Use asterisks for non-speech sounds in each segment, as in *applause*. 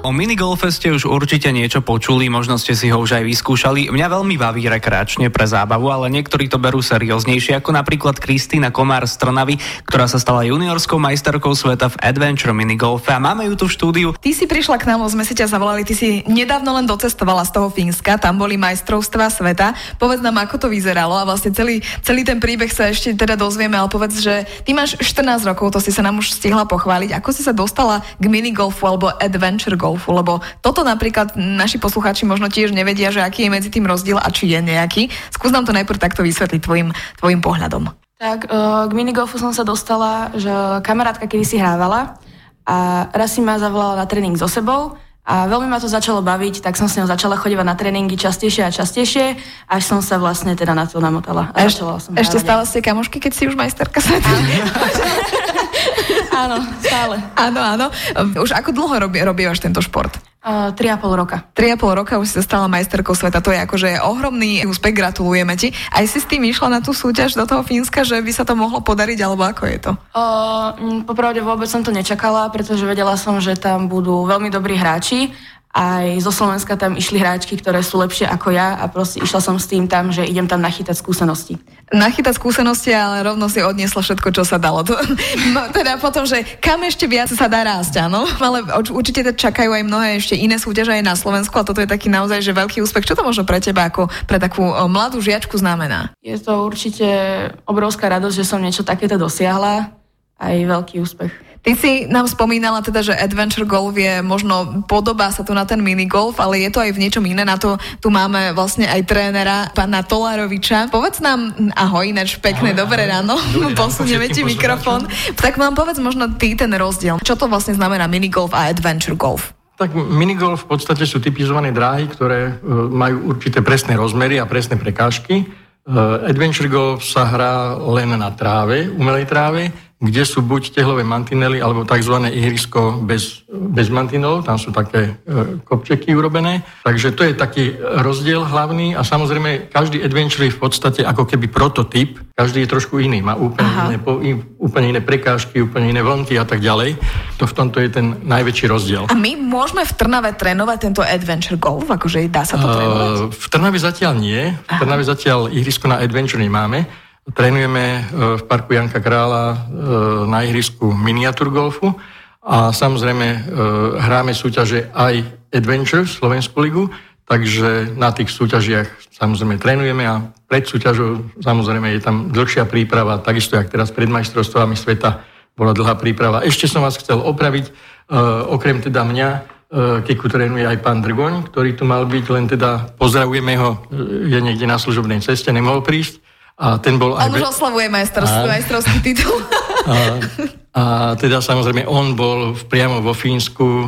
O minigolfe ste už určite niečo počuli, možno ste si ho už aj vyskúšali. Mňa veľmi baví rekreačne pre zábavu, ale niektorí to berú serióznejšie, ako napríklad Kristýna Komár z Trnavy, ktorá sa stala juniorskou majsterkou sveta v Adventure minigolfe a máme ju tu v štúdiu. Ty si prišla k nám, sme si ťa zavolali, ty si nedávno len docestovala z toho Fínska, tam boli majstrovstva sveta. Povedz nám, ako to vyzeralo a vlastne celý, celý ten príbeh sa ešte teda dozvieme, ale povedz, že ty máš 14 rokov, to si sa nám už stihla pochváliť. Ako si sa dostala k minigolfu alebo adventure golfu? Golfu, lebo toto napríklad naši poslucháči možno tiež nevedia, že aký je medzi tým rozdiel a či je nejaký. Skús nám to najprv takto vysvetliť tvojim, tvojim pohľadom. Tak e, k minigolfu som sa dostala, že kamarátka kedy si hrávala a raz si ma zavolala na tréning so sebou a veľmi ma to začalo baviť, tak som s ňou začala chodívať na tréningy častejšie a častejšie, až som sa vlastne teda na to namotala. A Eš, som ešte stále ste kamošky, keď si už majsterka sveta? *laughs* *laughs* áno, stále. Áno, áno. Už ako dlho robí, robívaš tento šport? Uh, 3,5 roka. 3,5 roka už si sa stala majsterkou sveta, to je akože ohromný úspech, gratulujeme ti. Aj si s tým išla na tú súťaž do toho Fínska, že by sa to mohlo podariť, alebo ako je to? Uh, popravde vôbec som to nečakala, pretože vedela som, že tam budú veľmi dobrí hráči aj zo Slovenska tam išli hráčky, ktoré sú lepšie ako ja a proste išla som s tým tam, že idem tam nachytať skúsenosti. Nachytať skúsenosti, ale rovno si odniesla všetko, čo sa dalo. To, *laughs* no, teda potom, že kam ešte viac sa dá rásť, áno? *laughs* Ale určite čakajú aj mnohé ešte iné súťaže aj na Slovensku a toto je taký naozaj že veľký úspech. Čo to možno pre teba ako pre takú mladú žiačku znamená? Je to určite obrovská radosť, že som niečo takéto dosiahla. Aj veľký úspech. Ty si nám spomínala teda, že Adventure Golf je možno podobá sa tu na ten minigolf, ale je to aj v niečom iné. Na to tu máme vlastne aj trénera, pána Tolaroviča. Povedz nám, ahoj, ináč pekné, ahoj, dobré ráno. Posunieme ti mikrofón. Tak vám povedz možno ty ten rozdiel. Čo to vlastne znamená minigolf a Adventure Golf? Tak minigolf v podstate sú typizované dráhy, ktoré e, majú určité presné rozmery a presné prekážky. E, Adventure Golf sa hrá len na tráve, umelej tráve, kde sú buď tehlové mantinely, alebo tzv. ihrisko bez, bez mantinelov, tam sú také e, kopčeky urobené. Takže to je taký rozdiel hlavný a samozrejme každý adventure je v podstate ako keby prototyp, každý je trošku iný, má úplne, iné, po, úplne iné prekážky, úplne iné vlnky a tak ďalej. To v tomto je ten najväčší rozdiel. A my môžeme v Trnave trénovať tento adventure golf? Akože dá sa to e, trénovať? Uh, v Trnave zatiaľ nie. V Trnave zatiaľ ihrisko na adventure nemáme. Trénujeme e, v parku Janka Krála e, na ihrisku miniatur golfu a samozrejme e, hráme súťaže aj Adventure, Slovenskú ligu, takže na tých súťažiach samozrejme trénujeme a pred súťažou samozrejme je tam dlhšia príprava, takisto jak teraz pred majstrovstvami sveta bola dlhá príprava. Ešte som vás chcel opraviť, okrem teda mňa, Keku trénuje aj pán Drgoň, ktorý tu mal byť, len teda pozdravujeme ho, je niekde na služobnej ceste, nemohol prísť. A ten bol aj... On už oslavuje majstrovský, majstrovský *laughs* titul. A, a teda samozrejme on bol priamo vo Fínsku, e,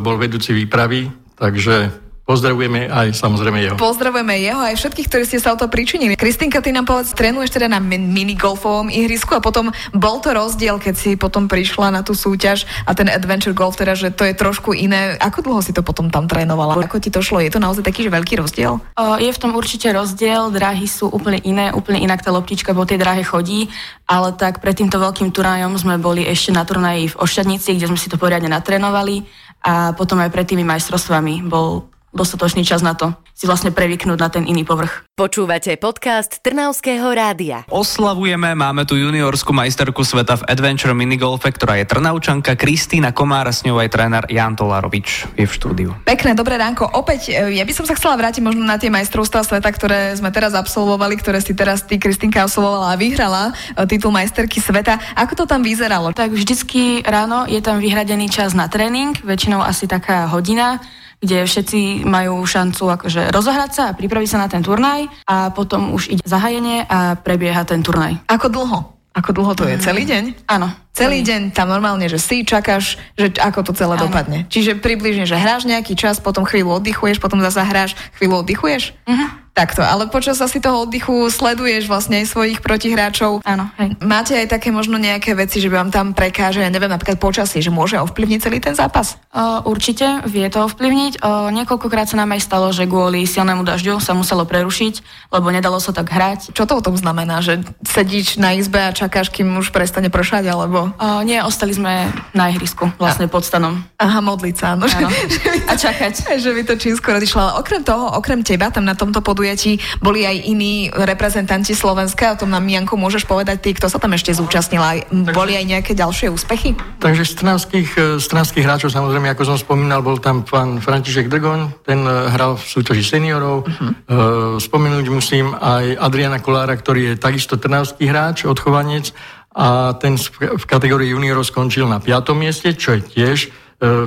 bol vedúci výpravy, takže Pozdravujeme aj samozrejme jeho. Pozdravujeme jeho aj všetkých, ktorí ste sa o to pričinili. Kristinka, ty nám povedz, trénuješ teda na minigolfovom ihrisku a potom bol to rozdiel, keď si potom prišla na tú súťaž a ten adventure golf, teda, že to je trošku iné. Ako dlho si to potom tam trénovala? Ako ti to šlo? Je to naozaj taký že veľký rozdiel? O, je v tom určite rozdiel, dráhy sú úplne iné, úplne inak tá loptička po tej dráhe chodí, ale tak pred týmto veľkým turnajom sme boli ešte na turnaji v Ošťadnici, kde sme si to poriadne natrénovali a potom aj pred tými majstrovstvami bol dostatočný čas na to si vlastne prevyknúť na ten iný povrch. Počúvate podcast Trnavského rádia. Oslavujeme, máme tu juniorskú majsterku sveta v Adventure Minigolfe, ktorá je Trnaučanka Kristýna Komára, s ňou aj tréner Jan Tolarovič je v štúdiu. Pekné, dobré ránko. Opäť, e, ja by som sa chcela vrátiť možno na tie majstrovstvá sveta, ktoré sme teraz absolvovali, ktoré si teraz ty, Kristýnka, absolvovala a vyhrala e, titul majsterky sveta. Ako to tam vyzeralo? Tak vždycky ráno je tam vyhradený čas na tréning, väčšinou asi taká hodina kde všetci majú šancu akože rozohrať sa a pripraviť sa na ten turnaj a potom už ide zahajenie a prebieha ten turnaj. Ako dlho? Ako dlho to je? Mm. Celý deň? Áno. Celý deň tam normálne, že si čakáš, že ako to celé Áno. dopadne. Čiže približne, že hráš nejaký čas, potom chvíľu oddychuješ, potom zase hráš, chvíľu oddychuješ? Uh-huh. Takto, ale počas asi toho oddychu sleduješ vlastne aj svojich protihráčov. Áno, hej. Máte aj také možno nejaké veci, že by vám tam prekáže, ja neviem, napríklad počasie, že môže ovplyvniť celý ten zápas? O, určite vie to ovplyvniť. O, niekoľkokrát sa nám aj stalo, že kvôli silnému dažďu sa muselo prerušiť, lebo nedalo sa tak hrať. Čo to o tom znamená, že sedíš na izbe a čakáš, kým už prestane pršať, alebo... O, nie, ostali sme na ihrisku, vlastne pod stanom. Aha, modliť sa, áno. Áno. *laughs* A čakať. Že by to čím skoro išlo. Okrem toho, okrem teba, tam na tomto podujatí boli aj iní reprezentanti Slovenska. O tom nám, Janko, môžeš povedať ty, kto sa tam ešte zúčastnila. Aj- Boli aj nejaké ďalšie úspechy? Takže z trnavských, e, z trnavských hráčov, samozrejme, ako som spomínal, bol tam pán František Drgoň, ten e, hral v súťaži seniorov. Uh-huh. Spomenúť musím aj Adriana Kolára, ktorý je takisto trnavský hráč, odchovanec a ten v kategórii juniorov skončil na 5. mieste, čo je tiež e,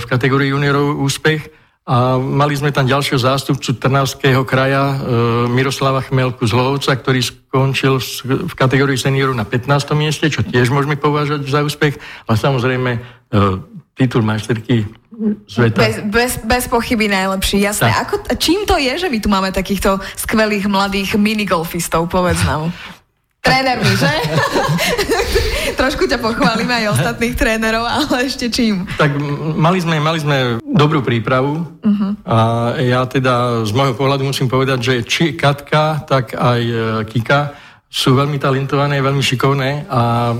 v kategórii juniorov úspech. A mali sme tam ďalšieho zástupcu Trnavského kraja, e, Miroslava Chmelku z Hlovca, ktorý skončil v kategórii seniorov na 15. mieste, čo tiež môžeme považovať za úspech. Ale samozrejme, e, titul majsterky sveta. Bez, bez, bez pochyby najlepší, jasné. Tak. Ako, čím to je, že my tu máme takýchto skvelých mladých minigolfistov, povedz nám. Trénermi, že? *laughs* Trošku ťa pochválime aj ostatných trénerov, ale ešte čím? Tak mali sme, mali sme dobrú prípravu uh-huh. a ja teda z môjho pohľadu musím povedať, že či Katka, tak aj e, Kika sú veľmi talentované, veľmi šikovné a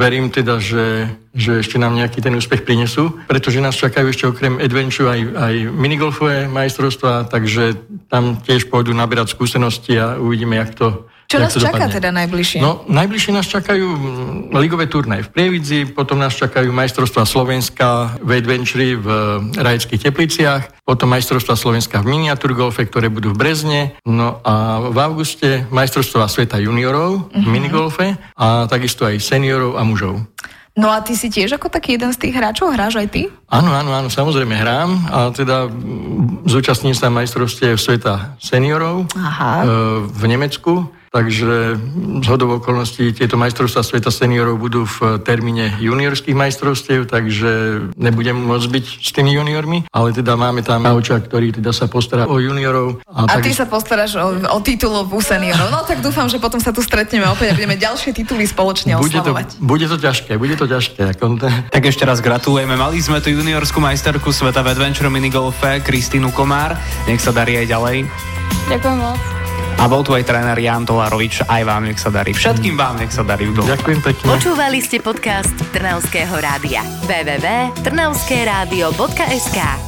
verím teda, že, že ešte nám nejaký ten úspech prinesú, pretože nás čakajú ešte okrem Adventure aj, aj minigolfové majstrovstvá, takže tam tiež pôjdu naberať skúsenosti a uvidíme, jak to Čo nás čaká dopadne. teda najbližšie? No, najbližšie nás čakajú mm, ligové turnaje v Prievidzi, potom nás čakajú majstrovstvá Slovenska v Adventure v eh, Rajeckých Tepliciach, potom majstrovstvá Slovenska v miniaturgolfe, ktoré budú v Brezne, no a v auguste majstrovstvá sveta juniorov v minigolfe a takisto aj seniorov a mužov. No a ty si tiež ako taký jeden z tých hráčov? Hráš aj ty? Áno, áno, áno, samozrejme hrám a teda mm, zúčastním sa majstrovstiev sveta seniorov Aha. e, v Nemecku, takže z hodov okolností tieto majstrovstvá sveta seniorov budú v termíne juniorských majstrovstiev, takže nebudem môcť byť s tými juniormi, ale teda máme tam Nauča, ktorý teda sa postará o juniorov. A ty takisto- sa postaráš o, o titulov u seniorov. No tak dúfam, že potom sa tu stretneme opäť a budeme ďalšie tituly spoločne bude to, oslavovať. bude to ťažké, bude to ťažké. Ako, *laughs* Tak ešte raz gratulujeme. Mali sme tu juniorskú majsterku sveta v Adventure Minigolfe, Kristínu Komár. Nech sa darí aj ďalej. Ďakujem moc. A bol tu aj tréner Jan Tolárovič. Aj vám nech sa darí. Všetkým vám nech sa darí v golfe. ďakujem pekne. Počúvali ste podcast Trnavského rádia. www.trnavskeradio.sk